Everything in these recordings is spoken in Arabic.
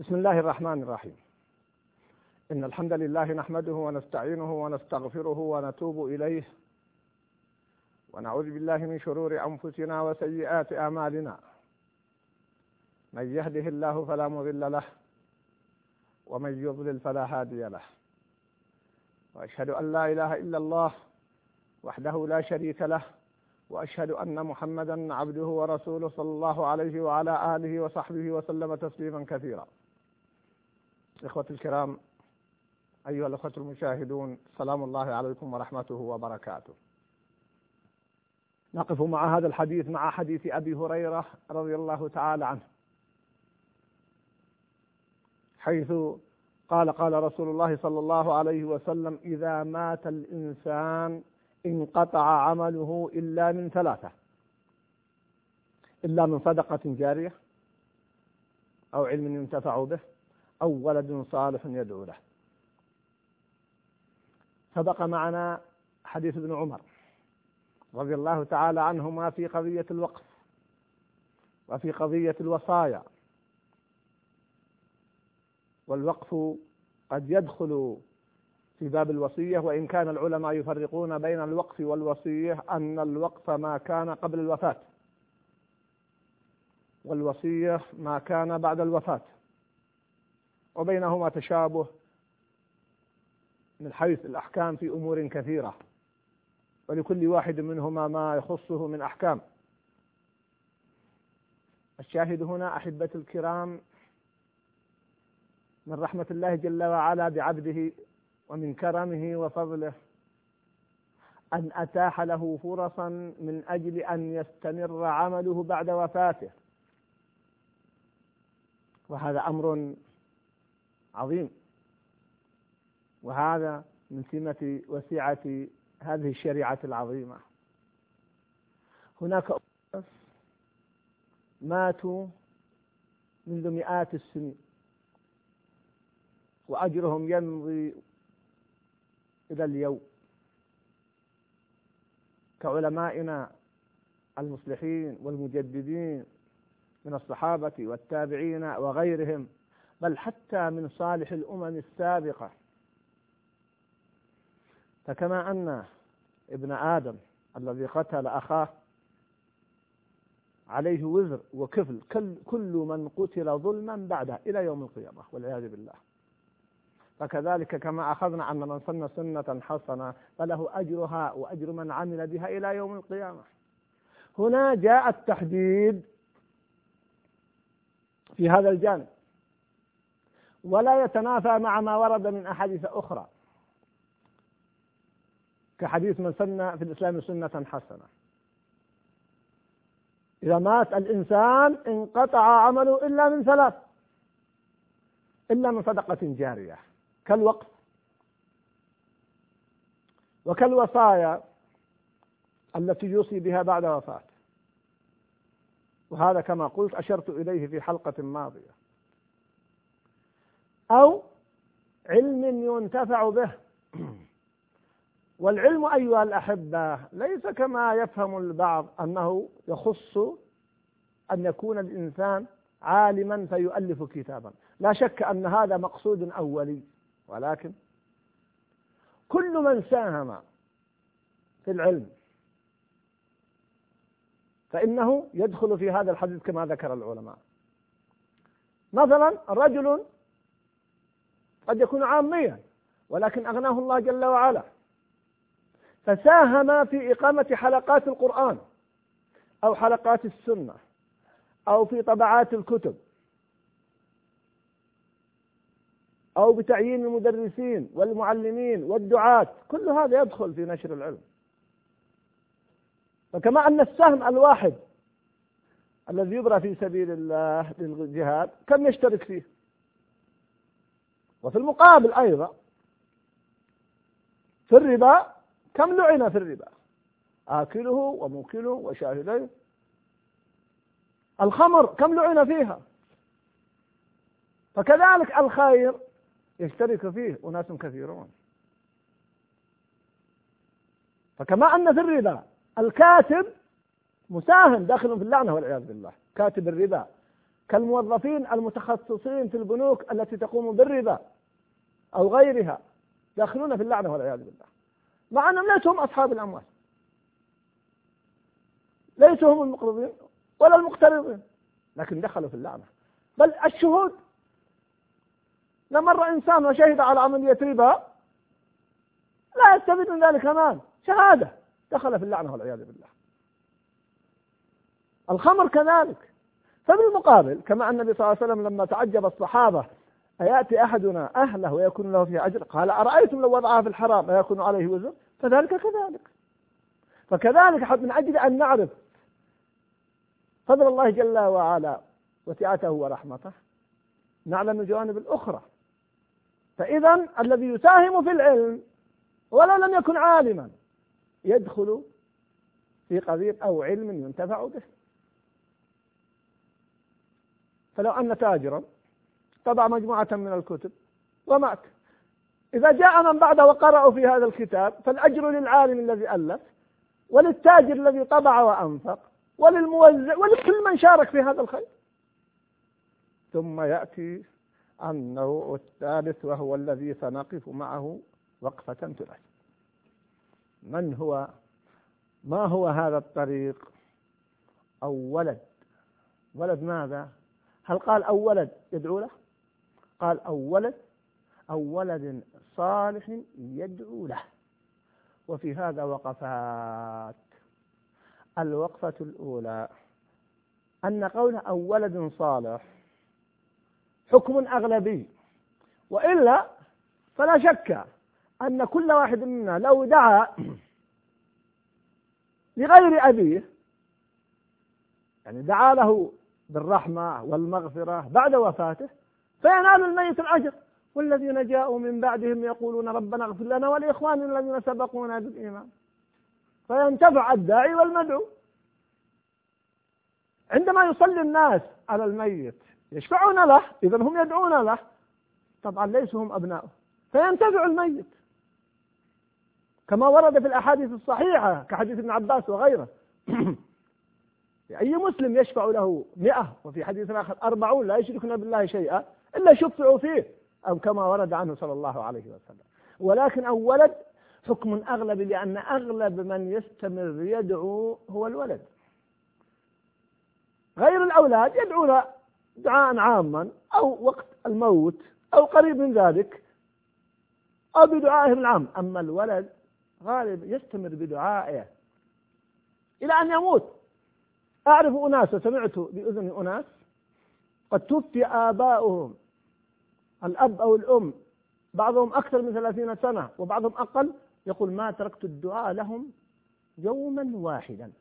بسم الله الرحمن الرحيم. إن الحمد لله نحمده ونستعينه ونستغفره ونتوب إليه. ونعوذ بالله من شرور أنفسنا وسيئات أعمالنا. من يهده الله فلا مضل له ومن يضلل فلا هادي له. وأشهد أن لا إله إلا الله وحده لا شريك له وأشهد أن محمدا عبده ورسوله صلى الله عليه وعلى آله وصحبه وسلم تسليما كثيرا. إخوتي الكرام أيها الأخوة المشاهدون سلام الله عليكم ورحمته وبركاته. نقف مع هذا الحديث مع حديث أبي هريرة رضي الله تعالى عنه. حيث قال قال رسول الله صلى الله عليه وسلم إذا مات الإنسان انقطع عمله إلا من ثلاثة إلا من صدقة جارية أو علم ينتفع به أو ولد صالح يدعو له. سبق معنا حديث ابن عمر رضي الله تعالى عنهما في قضية الوقف وفي قضية الوصايا. والوقف قد يدخل في باب الوصية وإن كان العلماء يفرقون بين الوقف والوصية أن الوقف ما كان قبل الوفاة والوصية ما كان بعد الوفاة. وبينهما تشابه من حيث الأحكام في أمور كثيرة. ولكل واحد منهما ما يخصه من أحكام. الشاهد هنا أحبة الكرام من رحمة الله جل وعلا بعبده ومن كرمه وفضله أن أتاح له فرصا من أجل أن يستمر عمله بعد وفاته. وهذا أمر عظيم. وهذا من سمة وسعة هذه الشريعة العظيمة. هناك أناس ماتوا منذ مئات السنين وأجرهم يمضي إلى اليوم. كعلمائنا المصلحين والمجددين من الصحابة والتابعين وغيرهم بل حتى من صالح الأمم السابقة. فكما أن ابن آدم الذي قتل أخاه عليه وزر وكفل كل من قتل ظلما بعده إلى يوم القيامة والعياذ بالله. فكذلك كما أخذنا أن من سن سنة حسنة فله أجرها وأجر من عمل بها إلى يوم القيامة. هنا جاء التحديد في هذا الجانب. ولا يتنافى مع ما ورد من أحاديث أخرى. كحديث من سن في الإسلام سنة حسنة. إذا مات الإنسان انقطع عمله إلا من ثلاث. إلا من صدقة جارية. كالوقف. وكالوصايا التي يوصي بها بعد وفاته. وهذا كما قلت أشرت إليه في حلقة ماضية. أو علم ينتفع به. والعلم أيها الأحبة ليس كما يفهم البعض أنه يخص أن يكون الإنسان عالما فيؤلف كتابا. لا شك أن هذا مقصود أولي ولكن كل من ساهم في العلم فإنه يدخل في هذا الحديث كما ذكر العلماء. مثلا رجل قد يكون عاميا ولكن أغناه الله جل وعلا. فساهم في إقامة حلقات القرآن أو حلقات السنة أو في طبعات الكتب أو بتعيين المدرسين والمعلمين والدعاة. كل هذا يدخل في نشر العلم. فكما أن السهم الواحد الذي يبرى في سبيل الله للجهاد كم يشترك فيه؟ وفي المقابل أيضا في الربا كم لعن في الربا؟ آكله وموكله وشاهديه. الخمر كم لعن فيها؟ فكذلك الخير يشترك فيه أناس كثيرون. فكما أن في الربا الكاتب مساهم داخل في اللعنة والعياذ بالله. كاتب الربا كالموظفين المتخصصين في البنوك التي تقوم بالربا أو غيرها داخلون في اللعنة والعياذ بالله. مع أنهم ليسوا هم أصحاب الأموال. ليسوا هم المقرضين ولا المقترضين لكن دخلوا في اللعنة. بل الشهود لمر إنسان وشهد على عملية ربا لا يستفيد من ذلك مال شهادة دخل في اللعنة والعياذ بالله. الخمر كذلك. فبالمقابل كما أن النبي صلى الله عليه وسلم لما تعجب الصحابة أيأتي أحدنا أهله ويكون له فيه أجر؟ قال أرأيتم لو وضعها في الحرام أيكون عليه وزر؟ فذلك كذلك. فكذلك من أجل أن نعرف فضل الله جل وعلا وسعته ورحمته نعلم الجوانب الأخرى. فإذا الذي يساهم في العلم ولو لم يكن عالما يدخل في قضية أو علم ينتفع به. فلو أن تاجرا طبع مجموعة من الكتب ومات. إذا جاء من بعده وقرأوا في هذا الكتاب فالأجر للعالم الذي ألف وللتاجر الذي طبع وأنفق وللموزع ولكل من شارك في هذا الخير. ثم يأتي النوع الثالث وهو الذي سنقف معه وقفة تناسب من هو؟ ما هو هذا الطريق؟ أو ولد. ولد ماذا؟ هل قال أو ولد يدعو له؟ قال أو ولد أو ولد صالح يدعو له. وفي هذا وقفات. الوقفة الأولى. أن قوله أو ولد صالح حكم أغلبي. وإلا فلا شك أن كل واحد منا لو دعا لغير أبيه يعني دعا له بالرحمة والمغفرة بعد وفاته فينال الميت الأجر. والذين جاءوا من بعدهم يقولون ربنا اغفر لنا ولإخواننا الذين سبقونا بالإيمان. فينتفع الداعي والمدعو. عندما يصلي الناس على الميت يشفعون له إذا هم يدعون له. طبعا ليسوا هم أبناؤه. فينتفع الميت. كما ورد في الأحاديث الصحيحة كحديث ابن عباس وغيره. أي مسلم يشفع له مئة وفي حديث آخر أربعون لا يشركون بالله شيئا إلا شفعوا فيه أو كما ورد عنه صلى الله عليه وسلم. ولكن أو ولد حكم أغلب لأن أغلب من يستمر يدعو هو الولد. غير الأولاد يدعون دعاء عاما أو وقت الموت أو قريب من ذلك أو بدعائهم العام. أما الولد غالب يستمر بدعائه إلى أن يموت. أعرف أناس سمعت بأذن أناس قد توفي آباؤهم الأب أو الأم بعضهم أكثر من ثلاثين سنة وبعضهم أقل يقول ما تركت الدعاء لهم يوما واحدا.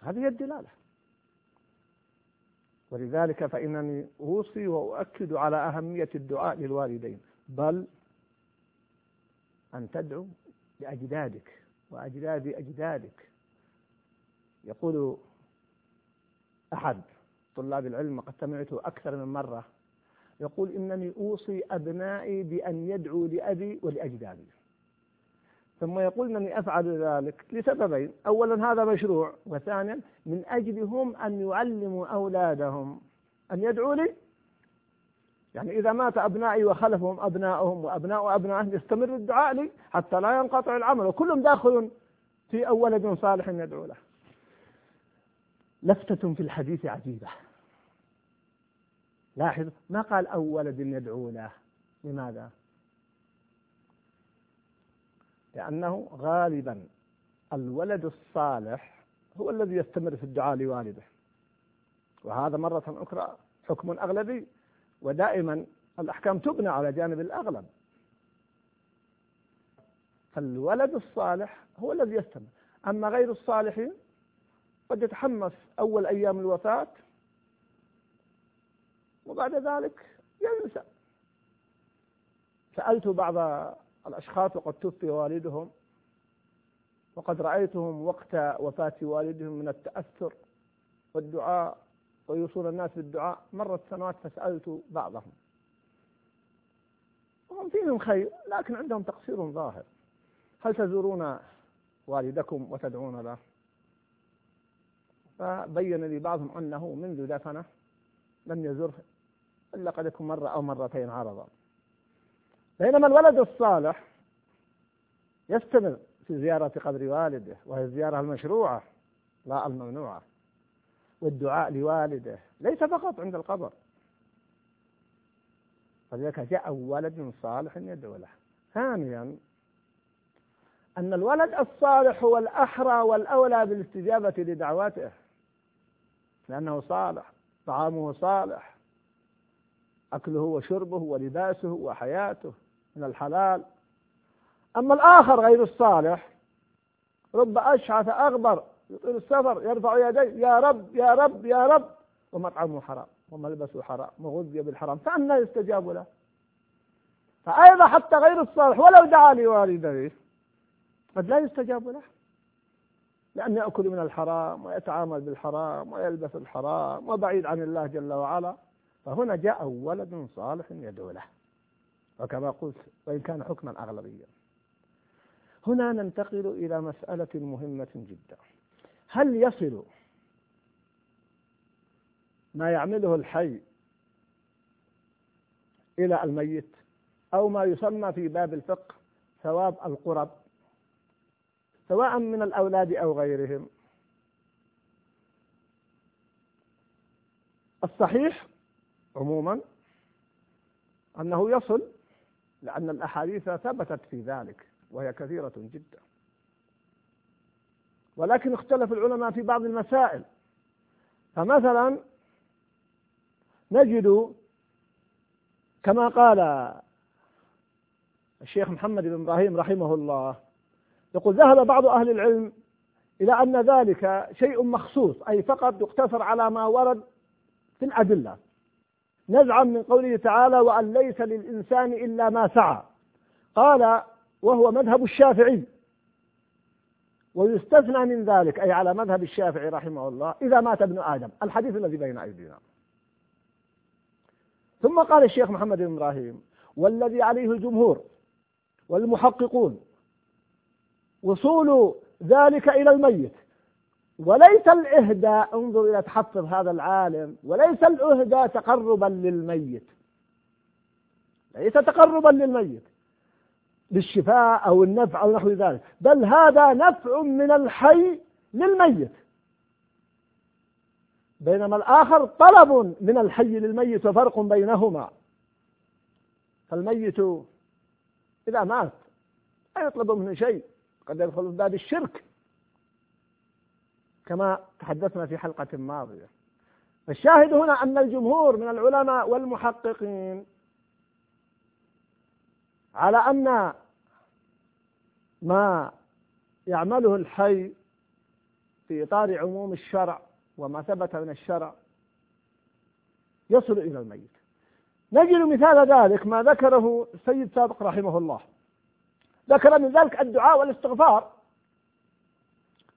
هذه الدلالة. ولذلك فإنني أوصي وأؤكد على أهمية الدعاء للوالدين. بل أن تدعو لأجدادك وأجداد أجدادك. يقول أحد طلاب العلم وقد سمعته أكثر من مرة يقول إنني أوصي أبنائي بأن يدعوا لأبي ولأجدادي ثم يقول إنني أفعل ذلك لسببين، اولا هذا مشروع، وثانيا من أجلهم أن يعلموا أولادهم أن يدعوا لي. يعني إذا مات أبنائي وخلفهم ابنائهم وأبناء أبنائهم يستمر الدعاء لي حتى لا ينقطع العمل وكلهم داخل في أول صالح يدعو له. لفتة في الحديث عجيبة. لاحظ ما قال أو ولد يدعو له، لماذا؟ لأنه غالبا الولد الصالح هو الذي يستمر في الدعاء لوالده وهذا مرة أخرى حكم أغلبي ودائما الأحكام تبنى على جانب الأغلب فالولد الصالح هو الذي يستمر أما غير الصالحين قد يتحمس أول أيام الوفاة وبعد ذلك ينسى. سألت بعض الأشخاص وقد توفي والدهم وقد رأيتهم وقت وفاة والدهم من التأثر والدعاء ويوصون الناس بالدعاء. مرت سنوات فسألت بعضهم. وهم فيهم خير لكن عندهم تقصير ظاهر. هل تزورون والدكم وتدعون له؟ فبين لي بعضهم أنه منذ دفنه لم يزره إلا قد يكون مرة أو مرتين عرضا. بينما الولد الصالح يستمر في زيارة قبر والده وهي الزيارة المشروعة لا الممنوعة والدعاء لوالده ليس فقط عند القبر. فلذلك جاء ولد صالح يدعو له. ثانيا أن الولد الصالح هو الأحرى والأولى بالاستجابة لدعواته لأنه صالح طعامه صالح. أكله وشربه ولباسه وحياته من الحلال. أما الآخر غير الصالح رب أشعث أغبر يطيل السفر يرفع يديه يا رب يا رب يا رب. ومطعمه حرام وملبسه حرام وغذي بالحرام. فأنا يستجاب له. فأيضا حتى غير الصالح ولو دعا لوالديه قد لا يستجاب له. لأنه يأكل من الحرام ويتعامل بالحرام ويلبس الحرام وبعيد عن الله جل وعلا. فهنا جاء ولد صالح يدعو له. وكما قلت وإن كان حكما أغلبيا. هنا ننتقل إلى مسألة مهمة جدا. هل يصل ما يعمله الحي إلى الميت أو ما يسمى في باب الفقه ثواب القرب؟ سواء من الأولاد أو غيرهم. الصحيح عموما أنه يصل لأن الأحاديث ثبتت في ذلك وهي كثيرة جدا. ولكن اختلف العلماء في بعض المسائل. فمثلا نجد كما قال الشيخ محمد بن إبراهيم رحمه الله يقول ذهب بعض أهل العلم إلى أن ذلك شيء مخصوص أي فقط يقتصر على ما ورد في الأدلة. نزعا من قوله تعالى وأن ليس للإنسان إلا ما سعى قال وهو مذهب الشافعي ويستثنى من ذلك أي على مذهب الشافعي رحمه الله إذا مات ابن آدم الحديث الذي بين أيدينا. ثم قال الشيخ محمد بن إبراهيم والذي عليه الجمهور والمحققون وصول ذلك إلى الميت. وليس الإهداء انظر إلى تحفظ هذا العالم وليس الإهداء تقربا للميت. ليس تقربا للميت. بالشفاء أو النفع أو نحو ذلك. بل هذا نفع من الحي للميت. بينما الآخر طلب من الحي للميت وفرق بينهما. فالميت إذا مات لا يطلب منه شيء. قد يدخل في باب الشرك. كما تحدثنا في حلقة ماضية. الشاهد هنا أن الجمهور من العلماء والمحققين على أن ما يعمله الحي في إطار عموم الشرع وما ثبت من الشرع يصل إلى الميت. نجد مثال ذلك ما ذكره السيد سابق رحمه الله. ذكر من ذلك الدعاء والاستغفار.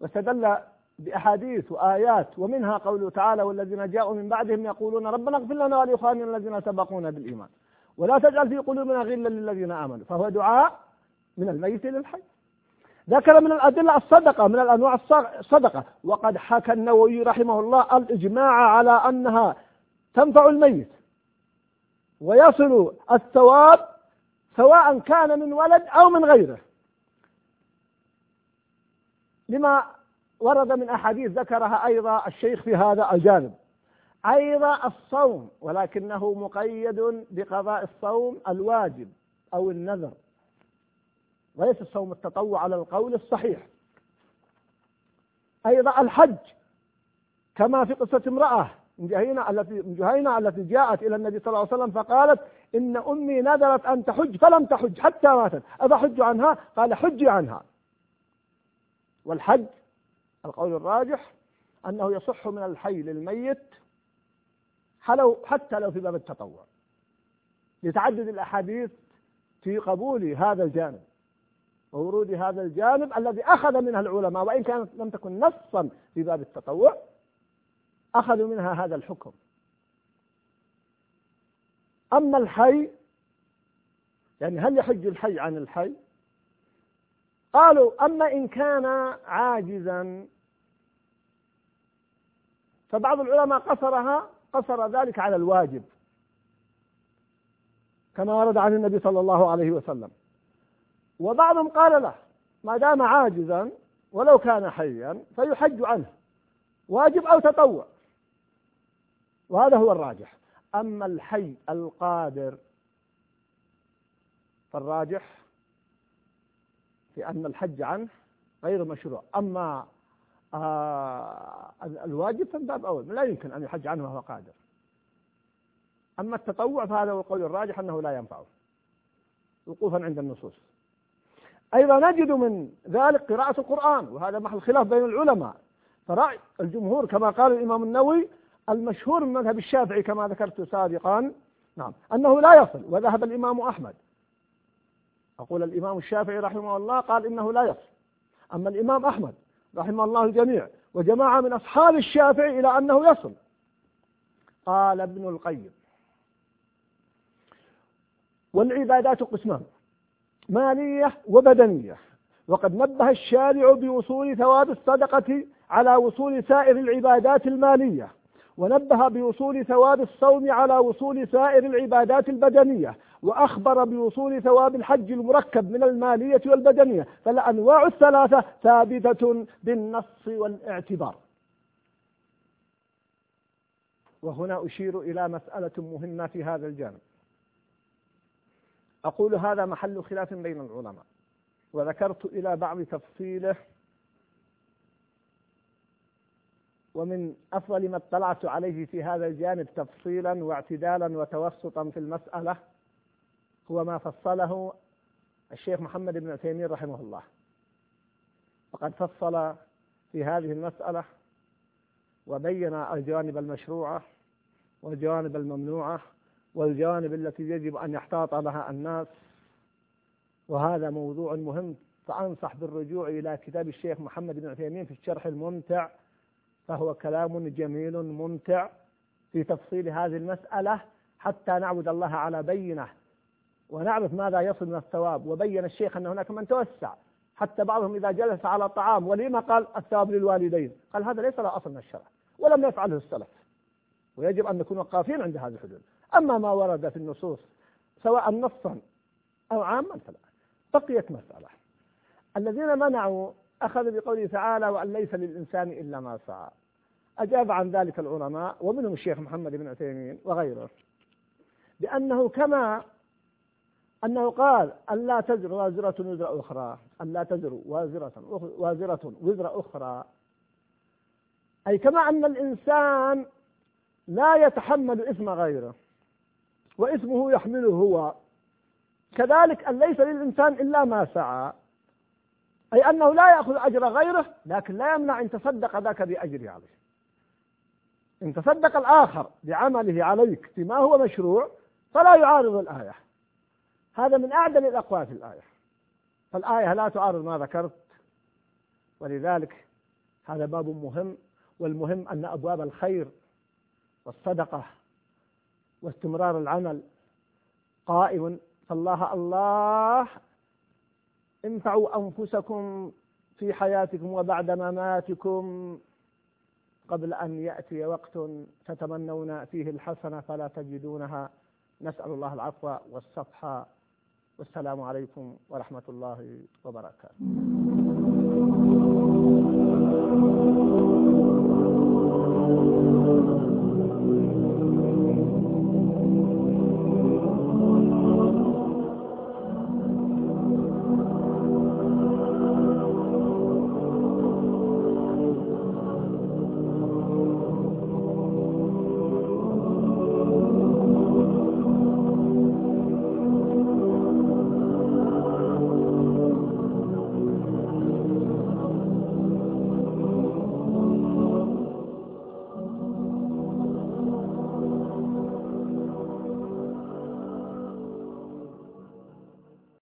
واستدل بأحاديث وآيات ومنها قوله تعالى والذين جاءوا من بعدهم يقولون ربنا اغفر لنا ولإخواننا الذين سبقونا بالإيمان. ولا تجعل في قلوبنا غلا للذين آمنوا. فهو دعاء من الميت للحي. ذكر من الأدلة الصدقة من الأنواع الصدقة. وقد حكى النووي رحمه الله الإجماع على أنها تنفع الميت ويصل الثواب سواء كان من ولد أو من غيره. لما ورد من أحاديث ذكرها أيضا الشيخ في هذا الجانب. أيضا الصوم ولكنه مقيد بقضاء الصوم الواجب أو النذر. وليس الصوم التطوع على القول الصحيح. أيضا الحج كما في قصة امرأة جهينة التي جهينة التي جاءت إلى النبي صلى الله عليه وسلم فقالت إن أمي نذرت أن تحج فلم تحج حتى ماتت. أفحج عنها؟ قال حجي عنها. والحج القول الراجح أنه يصح من الحي للميت حتى لو في باب التطوع. لتعدد الأحاديث في قبول هذا الجانب وورود هذا الجانب الذي أخذ منها العلماء وإن كانت لم تكن نصا في باب التطوع أخذوا منها هذا الحكم. أما الحي يعني هل يحج الحي عن الحي؟ قالوا أما إن كان عاجزا فبعض العلماء قصرها قصر ذلك على الواجب كما ورد عن النبي صلى الله عليه وسلم. وبعضهم قال له ما دام عاجزا ولو كان حيا فيحج عنه. واجب أو تطوع. وهذا هو الراجح. أما الحي القادر فالراجح في أن الحج عنه غير مشروع. أما آه الواجب فمن باب أول. لا يمكن أن يحج عنه وهو قادر. أما التطوع فهذا هو القول الراجح أنه لا ينفعه. وقوفا عند النصوص. أيضا نجد من ذلك قراءة القرآن وهذا محل خلاف بين العلماء. فرأي الجمهور كما قال الإمام النووي المشهور من مذهب الشافعي كما ذكرت سابقا نعم أنه لا يصل وذهب الإمام أحمد. أقول الإمام الشافعي رحمه الله قال إنه لا يصل. أما الإمام أحمد رحمه الله الجميع وجماعة من أصحاب الشافعي إلى أنه يصل. قال ابن القيم والعبادات قسمان مالية وبدنية وقد نبه الشارع بوصول ثواب الصدقة على وصول سائر العبادات المالية. ونبه بوصول ثواب الصوم على وصول سائر العبادات البدنية وأخبر بوصول ثواب الحج المركب من المالية والبدنية فالأنواع الثلاثة ثابتة بالنص والاعتبار. وهنا أشير إلى مسألة مهمة في هذا الجانب. أقول هذا محل خلاف بين العلماء وذكرت إلى بعض تفصيله ومن أفضل ما اطلعت عليه في هذا الجانب تفصيلا واعتدالا وتوسطا في المسألة هو ما فصله الشيخ محمد بن عثيمين رحمه الله. وقد فصل في هذه المسألة وبين الجوانب المشروعة والجوانب الممنوعة والجوانب التي يجب أن يحتاط لها الناس. وهذا موضوع مهم فأنصح بالرجوع إلى كتاب الشيخ محمد بن عثيمين في الشرح الممتع فهو كلام جميل ممتع في تفصيل هذه المسألة حتى نعبد الله على بينة. ونعرف ماذا يصل من الثواب. وبين الشيخ أن هناك من توسع. حتى بعضهم إذا جلس على طعام ولما قال الثواب للوالدين. قال هذا ليس له أصل من الشرع. ولم يفعله السلف. ويجب أن نكون وقافين عند هذه الحدود. أما ما ورد في النصوص سواء نصا أو عاما فلا. بقيت مسألة. الذين منعوا أخذ بقوله تعالى وأن ليس للإنسان إلا ما سعى. أجاب عن ذلك العلماء ومنهم الشيخ محمد بن عثيمين وغيره بأنه كما أنه قال أن لا تزر وازرة وزر أخرى أن لا تزر وازرة وازرة وزر أخرى. أي كما أن الإنسان لا يتحمل إثم غيره وإثمه يحمله هو. كذلك أن ليس للإنسان إلا ما سعى. أي أنه لا يأخذ أجر غيره لكن لا يمنع إن تصدق ذاك بأجره عليه. إن تصدق الآخر بعمله عليك بما هو مشروع فلا يعارض الآية. هذا من أعدل الأقوال في الآية. فالآية لا تعارض ما ذكرت. ولذلك هذا باب مهم والمهم أن أبواب الخير والصدقة واستمرار العمل قائم. فالله الله انفعوا أنفسكم في حياتكم وبعد مماتكم. قبل أن يأتي وقت تتمنون فيه الحسنة فلا تجدونها. نسأل الله العفو والصفح. والسلام عليكم ورحمة الله وبركاته.